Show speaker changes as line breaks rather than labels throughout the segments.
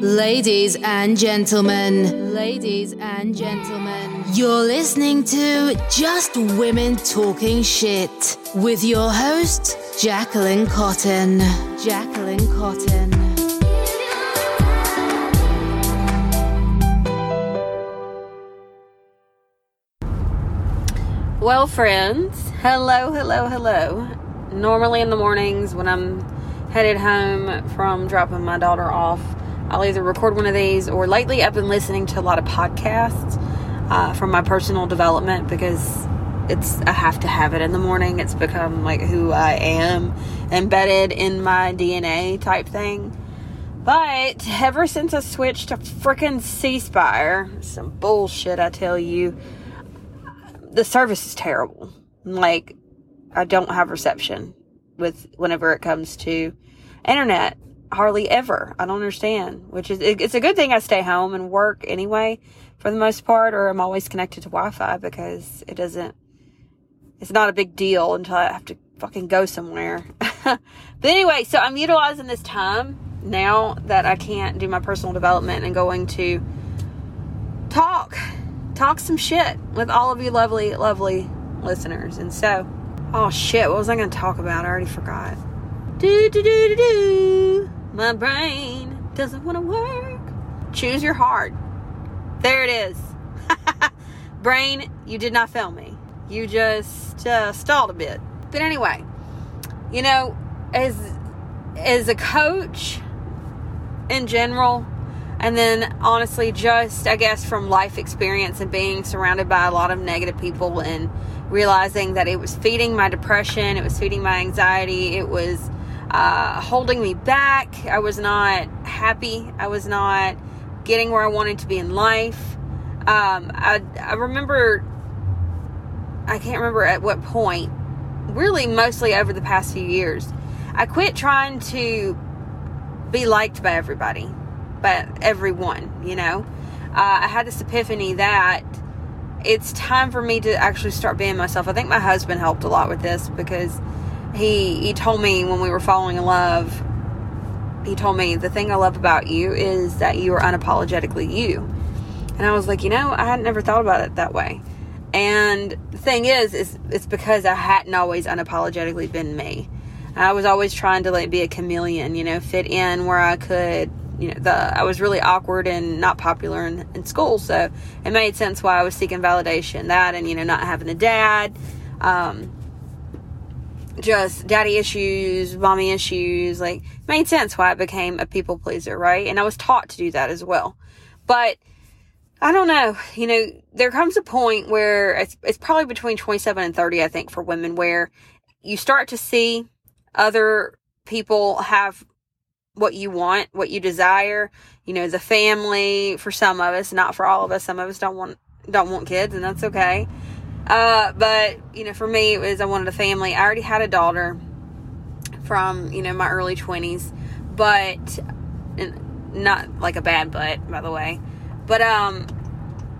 Ladies and gentlemen, ladies and gentlemen, you're listening to Just Women Talking Shit with your host, Jacqueline Cotton. Jacqueline Cotton.
Well, friends, hello, hello, hello. Normally in the mornings when I'm headed home from dropping my daughter off, I'll either record one of these or lately I've been listening to a lot of podcasts uh, from my personal development because it's I have to have it in the morning. It's become like who I am, embedded in my DNA type thing. But ever since I switched to freaking C Spire, some bullshit I tell you the service is terrible. Like, I don't have reception with whenever it comes to internet. Hardly ever. I don't understand. Which is, it's a good thing I stay home and work anyway, for the most part, or I'm always connected to Wi-Fi because it doesn't. It's not a big deal until I have to fucking go somewhere. but anyway, so I'm utilizing this time now that I can't do my personal development and going to talk talk some shit with all of you lovely, lovely listeners. And so, oh shit, what was I going to talk about? I already forgot. Do, do, do, do, do. My brain doesn't want to work. Choose your heart. There it is. brain, you did not fail me. You just uh, stalled a bit. But anyway, you know, as as a coach in general, and then, honestly, just I guess from life experience and being surrounded by a lot of negative people and realizing that it was feeding my depression, it was feeding my anxiety, it was uh, holding me back. I was not happy. I was not getting where I wanted to be in life. Um, I, I remember, I can't remember at what point, really mostly over the past few years, I quit trying to be liked by everybody by everyone, you know. Uh, I had this epiphany that it's time for me to actually start being myself. I think my husband helped a lot with this because he he told me when we were falling in love, he told me the thing I love about you is that you are unapologetically you. And I was like, you know, I hadn't never thought about it that way. And the thing is, is it's because I hadn't always unapologetically been me. I was always trying to like be a chameleon, you know, fit in where I could you know, the I was really awkward and not popular in, in school, so it made sense why I was seeking validation. That and you know, not having a dad, um, just daddy issues, mommy issues, like made sense why I became a people pleaser, right? And I was taught to do that as well. But I don't know, you know, there comes a point where it's, it's probably between 27 and 30, I think, for women, where you start to see other people have what you want, what you desire, you know, the family for some of us, not for all of us. Some of us don't want don't want kids and that's okay. Uh, but you know, for me it was I wanted a family. I already had a daughter from, you know, my early 20s, but not like a bad butt, by the way. But um,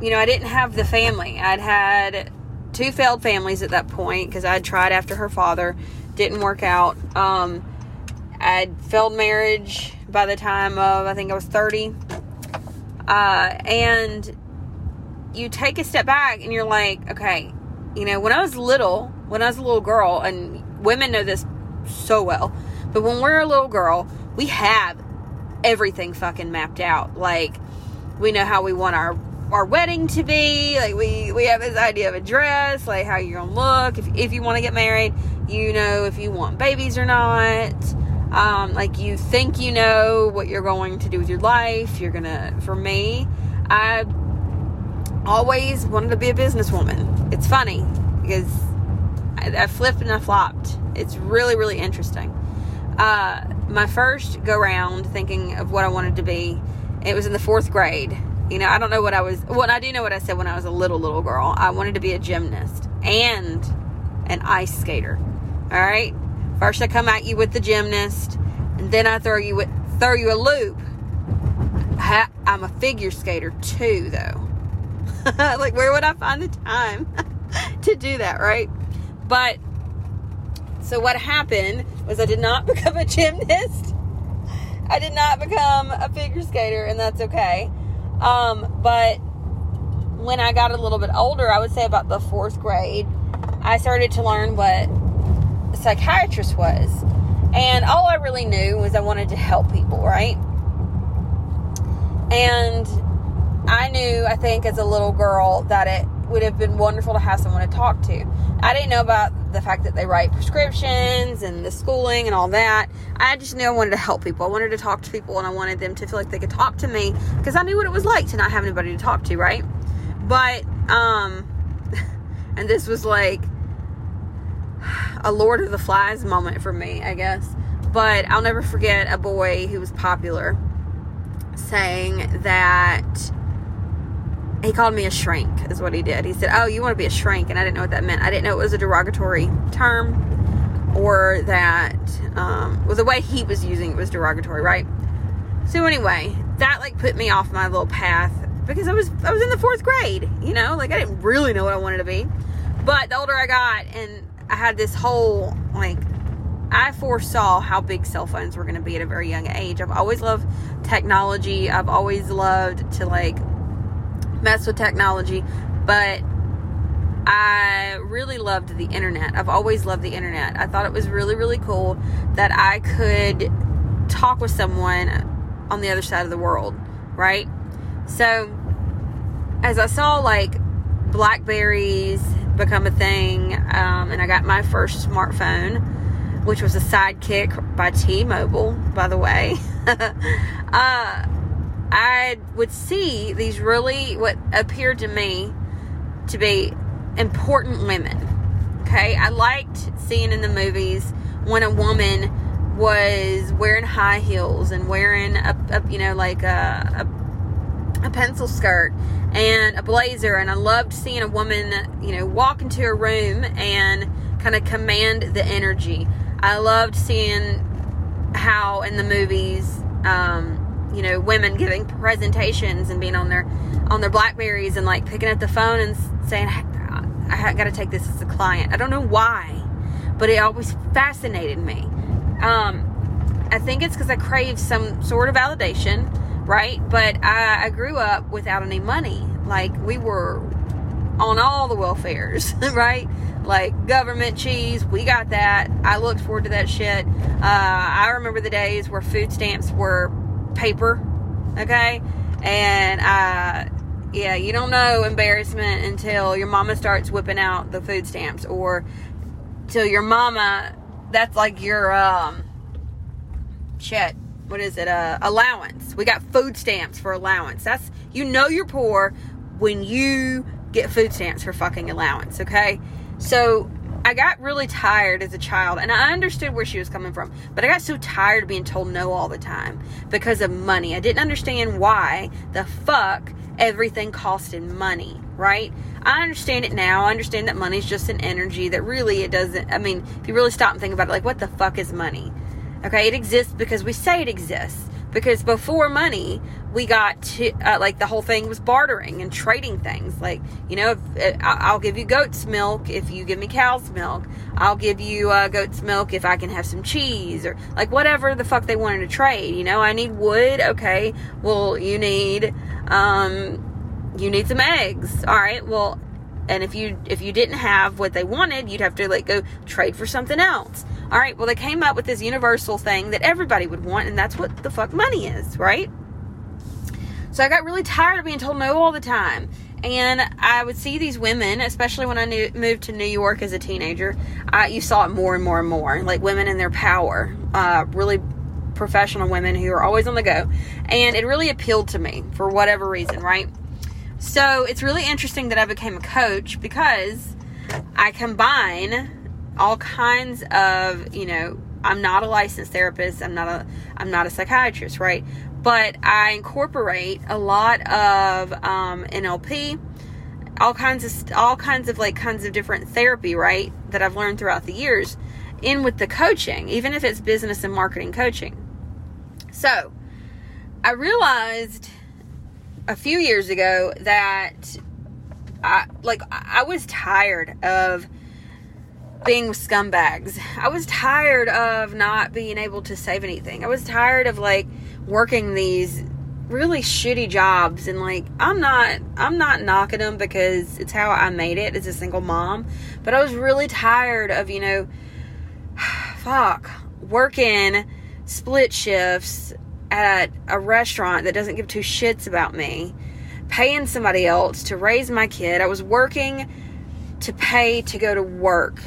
you know, I didn't have the family. I'd had two failed families at that point because I'd tried after her father, didn't work out. Um, I'd failed marriage by the time of, I think I was 30. Uh, and you take a step back and you're like, okay, you know, when I was little, when I was a little girl, and women know this so well, but when we're a little girl, we have everything fucking mapped out. Like, we know how we want our our wedding to be. Like we we have this idea of a dress, like how you're gonna look. If if you want to get married, you know if you want babies or not. Um, like you think you know what you're going to do with your life. You're gonna, for me, I always wanted to be a businesswoman. It's funny because I, I flipped and I flopped. It's really, really interesting. Uh, my first go round thinking of what I wanted to be, it was in the fourth grade. You know, I don't know what I was, well, I do know what I said when I was a little, little girl. I wanted to be a gymnast and an ice skater. All right. First, I come at you with the gymnast, and then I throw you throw you a loop. I'm a figure skater too, though. like, where would I find the time to do that, right? But so what happened was I did not become a gymnast. I did not become a figure skater, and that's okay. Um, but when I got a little bit older, I would say about the fourth grade, I started to learn what a psychiatrist was. And all I really knew was I wanted to help people, right? And I knew, I think, as a little girl, that it would have been wonderful to have someone to talk to. I didn't know about the fact that they write prescriptions and the schooling and all that. I just knew I wanted to help people. I wanted to talk to people and I wanted them to feel like they could talk to me because I knew what it was like to not have anybody to talk to, right? But, um, and this was like a Lord of the Flies moment for me, I guess. But I'll never forget a boy who was popular saying that he called me a shrink is what he did. He said oh you want to be a shrink and i didn't know what that meant. I didn't know it was a derogatory term or that um, well the way he was using it was derogatory right? So anyway that like put me off my little path because i was i was in the fourth grade you know? Like i didn't really know what i wanted to be. But the older i got and i had this whole like I foresaw how big cell phones were going to be at a very young age. I've always loved technology. I've always loved to like mess with technology, but I really loved the internet. I've always loved the internet. I thought it was really, really cool that I could talk with someone on the other side of the world, right? So, as I saw like Blackberries become a thing, um, and I got my first smartphone, which was a Sidekick by T Mobile, by the way. uh, I would see these really, what appeared to me to be important women. Okay, I liked seeing in the movies when a woman was wearing high heels and wearing a, a you know, like a, a, a pencil skirt and a blazer, and I loved seeing a woman, you know, walk into a room and kind of command the energy. I loved seeing how in the movies, um, you know women giving presentations and being on their on their blackberries and like picking up the phone and saying i, got to take this as a client. I don't know why but it always fascinated me. Um, i think it's because i crave some sort of validation right? But I, I grew up without any money. Like we were on all the welfares right? Like government cheese we got that. I looked forward to that shit. Uh, i remember the days where food stamps were paper, okay? And uh, yeah, you don't know embarrassment until your mama starts whipping out the food stamps or till your mama that's like your um shit what is it uh allowance. We got food stamps for allowance. That's you know you're poor when you get food stamps for fucking allowance okay? So I got really tired as a child, and I understood where she was coming from, but I got so tired of being told no all the time because of money. I didn't understand why the fuck everything costed money, right? I understand it now. I understand that money's just an energy that really it doesn't. I mean, if you really stop and think about it, like, what the fuck is money? Okay, it exists because we say it exists because before money we got to uh, like the whole thing was bartering and trading things. Like you know if, uh, i'll give you goat's milk if you give me cow's milk. I'll give you uh, goat's milk if i can have some cheese or like whatever the fuck they wanted to trade you know? I need wood okay. Well you need um you need some eggs all right? Well and if you if you didn't have what they wanted you'd have to like go trade for something else all right, well, they came up with this universal thing that everybody would want, and that's what the fuck money is, right? So I got really tired of being told no all the time. And I would see these women, especially when I knew, moved to New York as a teenager. I, you saw it more and more and more, like women in their power, uh, really professional women who are always on the go. And it really appealed to me for whatever reason, right? So it's really interesting that I became a coach because I combine all kinds of, you know, I'm not a licensed therapist, I'm not a I'm not a psychiatrist, right? But I incorporate a lot of um, NLP, all kinds of all kinds of like kinds of different therapy, right? That I've learned throughout the years in with the coaching, even if it's business and marketing coaching. So, I realized a few years ago that I like I was tired of being scumbags. I was tired of not being able to save anything. I was tired of like working these really shitty jobs and like I'm not I'm not knocking them because it's how I made it as a single mom, but I was really tired of, you know, fuck, working split shifts at a restaurant that doesn't give two shits about me, paying somebody else to raise my kid. I was working to pay to go to work.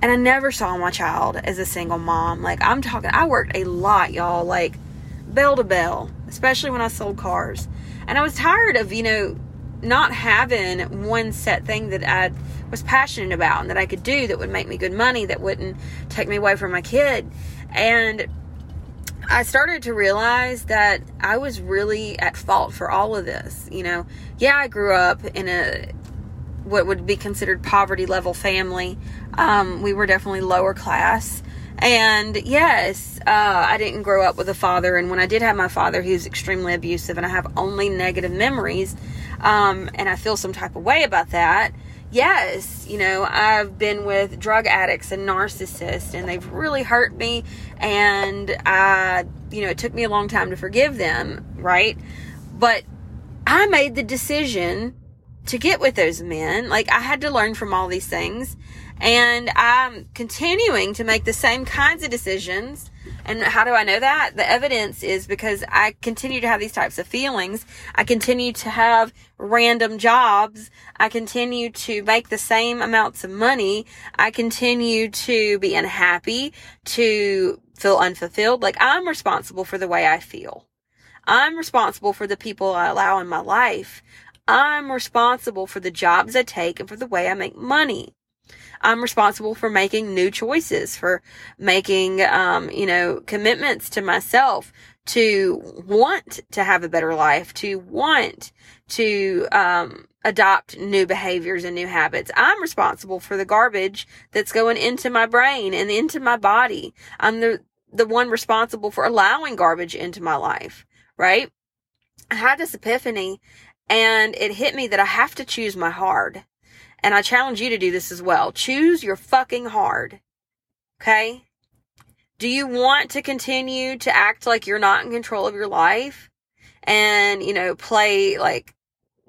And I never saw my child as a single mom. Like I'm talking I worked a lot, y'all, like bell to bell especially when I sold cars. And I was tired of, you know, not having one set thing that I was passionate about and that I could do that would make me good money, that wouldn't take me away from my kid. And I started to realize that I was really at fault for all of this. You know, yeah, I grew up in a what would be considered poverty level family. Um, we were definitely lower class. And yes, uh, I didn't grow up with a father. And when I did have my father, he was extremely abusive, and I have only negative memories. Um, and I feel some type of way about that. Yes, you know, I've been with drug addicts and narcissists, and they've really hurt me. And I, you know, it took me a long time to forgive them, right? But I made the decision to get with those men. Like, I had to learn from all these things. And I'm continuing to make the same kinds of decisions. And how do I know that? The evidence is because I continue to have these types of feelings. I continue to have random jobs. I continue to make the same amounts of money. I continue to be unhappy, to feel unfulfilled. Like I'm responsible for the way I feel. I'm responsible for the people I allow in my life. I'm responsible for the jobs I take and for the way I make money. I'm responsible for making new choices, for making, um, you know, commitments to myself to want to have a better life, to want to, um, adopt new behaviors and new habits. I'm responsible for the garbage that's going into my brain and into my body. I'm the, the one responsible for allowing garbage into my life, right? I had this epiphany and it hit me that I have to choose my hard. And I challenge you to do this as well. Choose your fucking hard. Okay? Do you want to continue to act like you're not in control of your life? And, you know, play like,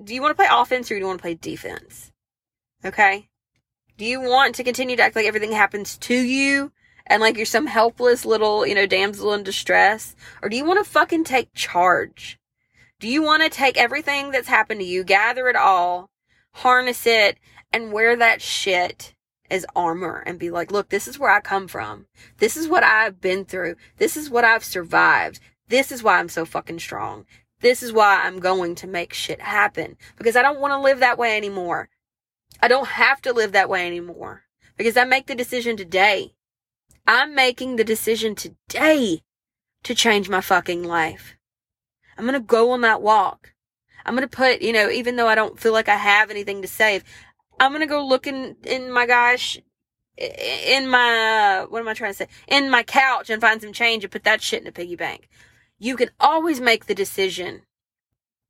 do you want to play offense or do you want to play defense? Okay? Do you want to continue to act like everything happens to you and like you're some helpless little, you know, damsel in distress? Or do you want to fucking take charge? Do you want to take everything that's happened to you, gather it all, harness it, and wear that shit as armor and be like, look, this is where I come from. This is what I've been through. This is what I've survived. This is why I'm so fucking strong. This is why I'm going to make shit happen because I don't want to live that way anymore. I don't have to live that way anymore because I make the decision today. I'm making the decision today to change my fucking life. I'm going to go on that walk. I'm going to put, you know, even though I don't feel like I have anything to save, I'm gonna go look in, in my gosh, in my, uh, what am I trying to say? In my couch and find some change and put that shit in a piggy bank. You can always make the decision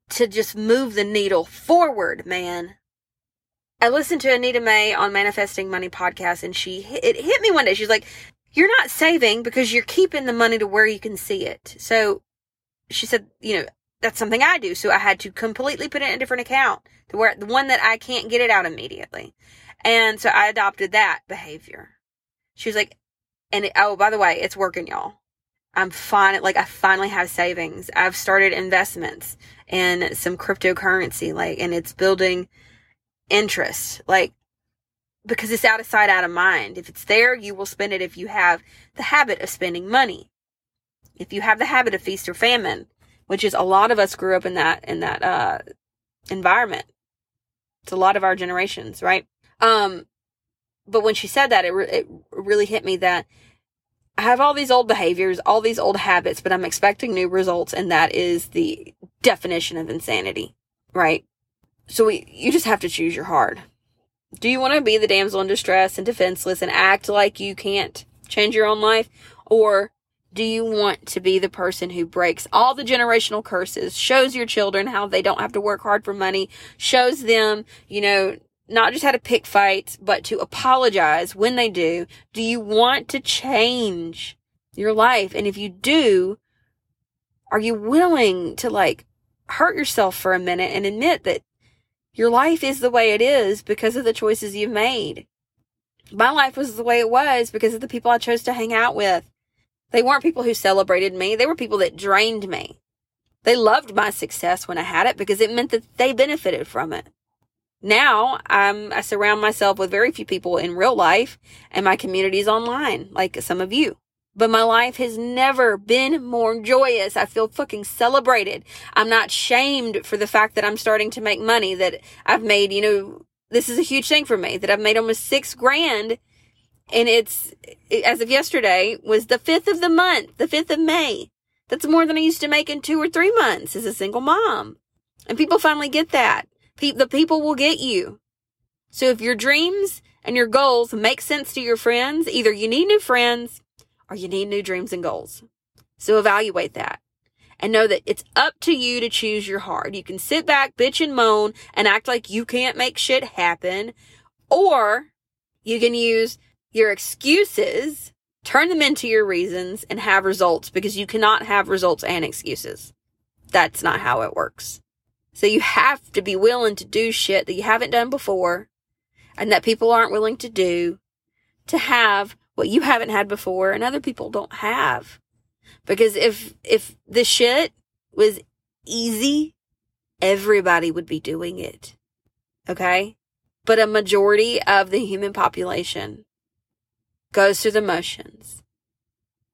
to just move the needle forward, man. I listened to Anita May on Manifesting Money podcast and she, it hit me one day. She's like, you're not saving because you're keeping the money to where you can see it. So she said, you know, that's something I do. So I had to completely put it in a different account, the where the one that I can't get it out immediately. And so I adopted that behavior. She was like, and it, oh, by the way, it's working, y'all. I'm fine. Like I finally have savings. I've started investments in some cryptocurrency, like, and it's building interest, like, because it's out of sight, out of mind. If it's there, you will spend it if you have the habit of spending money. If you have the habit of feast or famine, which is a lot of us grew up in that in that uh environment. It's a lot of our generations, right? Um but when she said that it re- it really hit me that I have all these old behaviors, all these old habits, but I'm expecting new results and that is the definition of insanity, right? So we, you just have to choose your hard. Do you want to be the damsel in distress and defenseless and act like you can't change your own life? Or do you want to be the person who breaks all the generational curses, shows your children how they don't have to work hard for money, shows them, you know, not just how to pick fights, but to apologize when they do? Do you want to change your life? And if you do, Are you willing to like hurt yourself for a minute and admit that your life is the way it is because of the choices you've made? My life was the way it was because of the people I chose to hang out with. They weren't people who celebrated me. They were people that drained me. They loved my success when I had it because it meant that they benefited from it. Now I'm, I surround myself with very few people in real life and my community is online, like some of you. But my life has never been more joyous. I feel fucking celebrated. I'm not shamed for the fact that I'm starting to make money, that I've made, you know, this is a huge thing for me, that I've made almost six grand. And it's, as of yesterday, was the 5th of the month, the 5th of May. That's more than I used to make in two or three months as a single mom. And people finally get that. the people will get you. So if your dreams and your goals make sense to your friends, either you need new friends or you need new dreams and goals. So evaluate that and know that it's up to you to choose your heart. You can sit back, bitch and moan and act like you can't make shit happen, or you can use your excuses, turn them into your reasons and have results because you cannot have results and excuses. That's not how it works. So you have to be willing to do shit that you haven't done before and that people aren't willing to do to have what you haven't had before and other people don't have. Because if, if the shit was easy, everybody would be doing it. Okay? But a majority of the human population goes through the motions,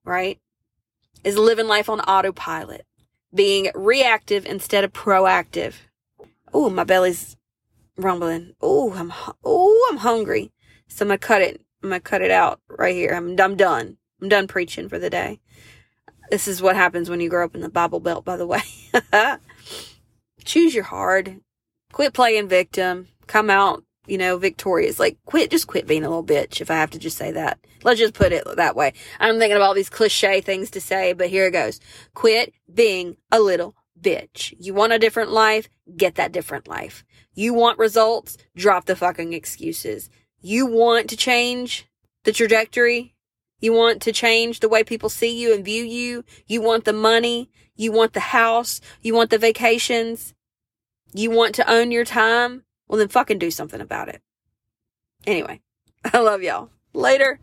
right? Is living life on autopilot, being reactive instead of proactive. Oh, my belly's rumbling. Oh, I'm, oh, I'm hungry. So I'm gonna cut it I'm gonna cut it out right here. I'm I'm done. I'm done preaching for the day. This is what happens when you grow up in the Bible Belt, by the way. Choose your hard. Quit playing victim. Come out, you know, victorious. Like quit, just quit being a little bitch. If I have to just say that, let's just put it that way. I'm thinking of all these cliche things to say, but here it goes. Quit being a little bitch. You want a different life? Get that different life. You want results? Drop the fucking excuses. You want to change the trajectory. You want to change the way people see you and view you. You want the money. You want the house. You want the vacations. You want to own your time. Well, then fucking do something about it. Anyway, I love y'all. Later.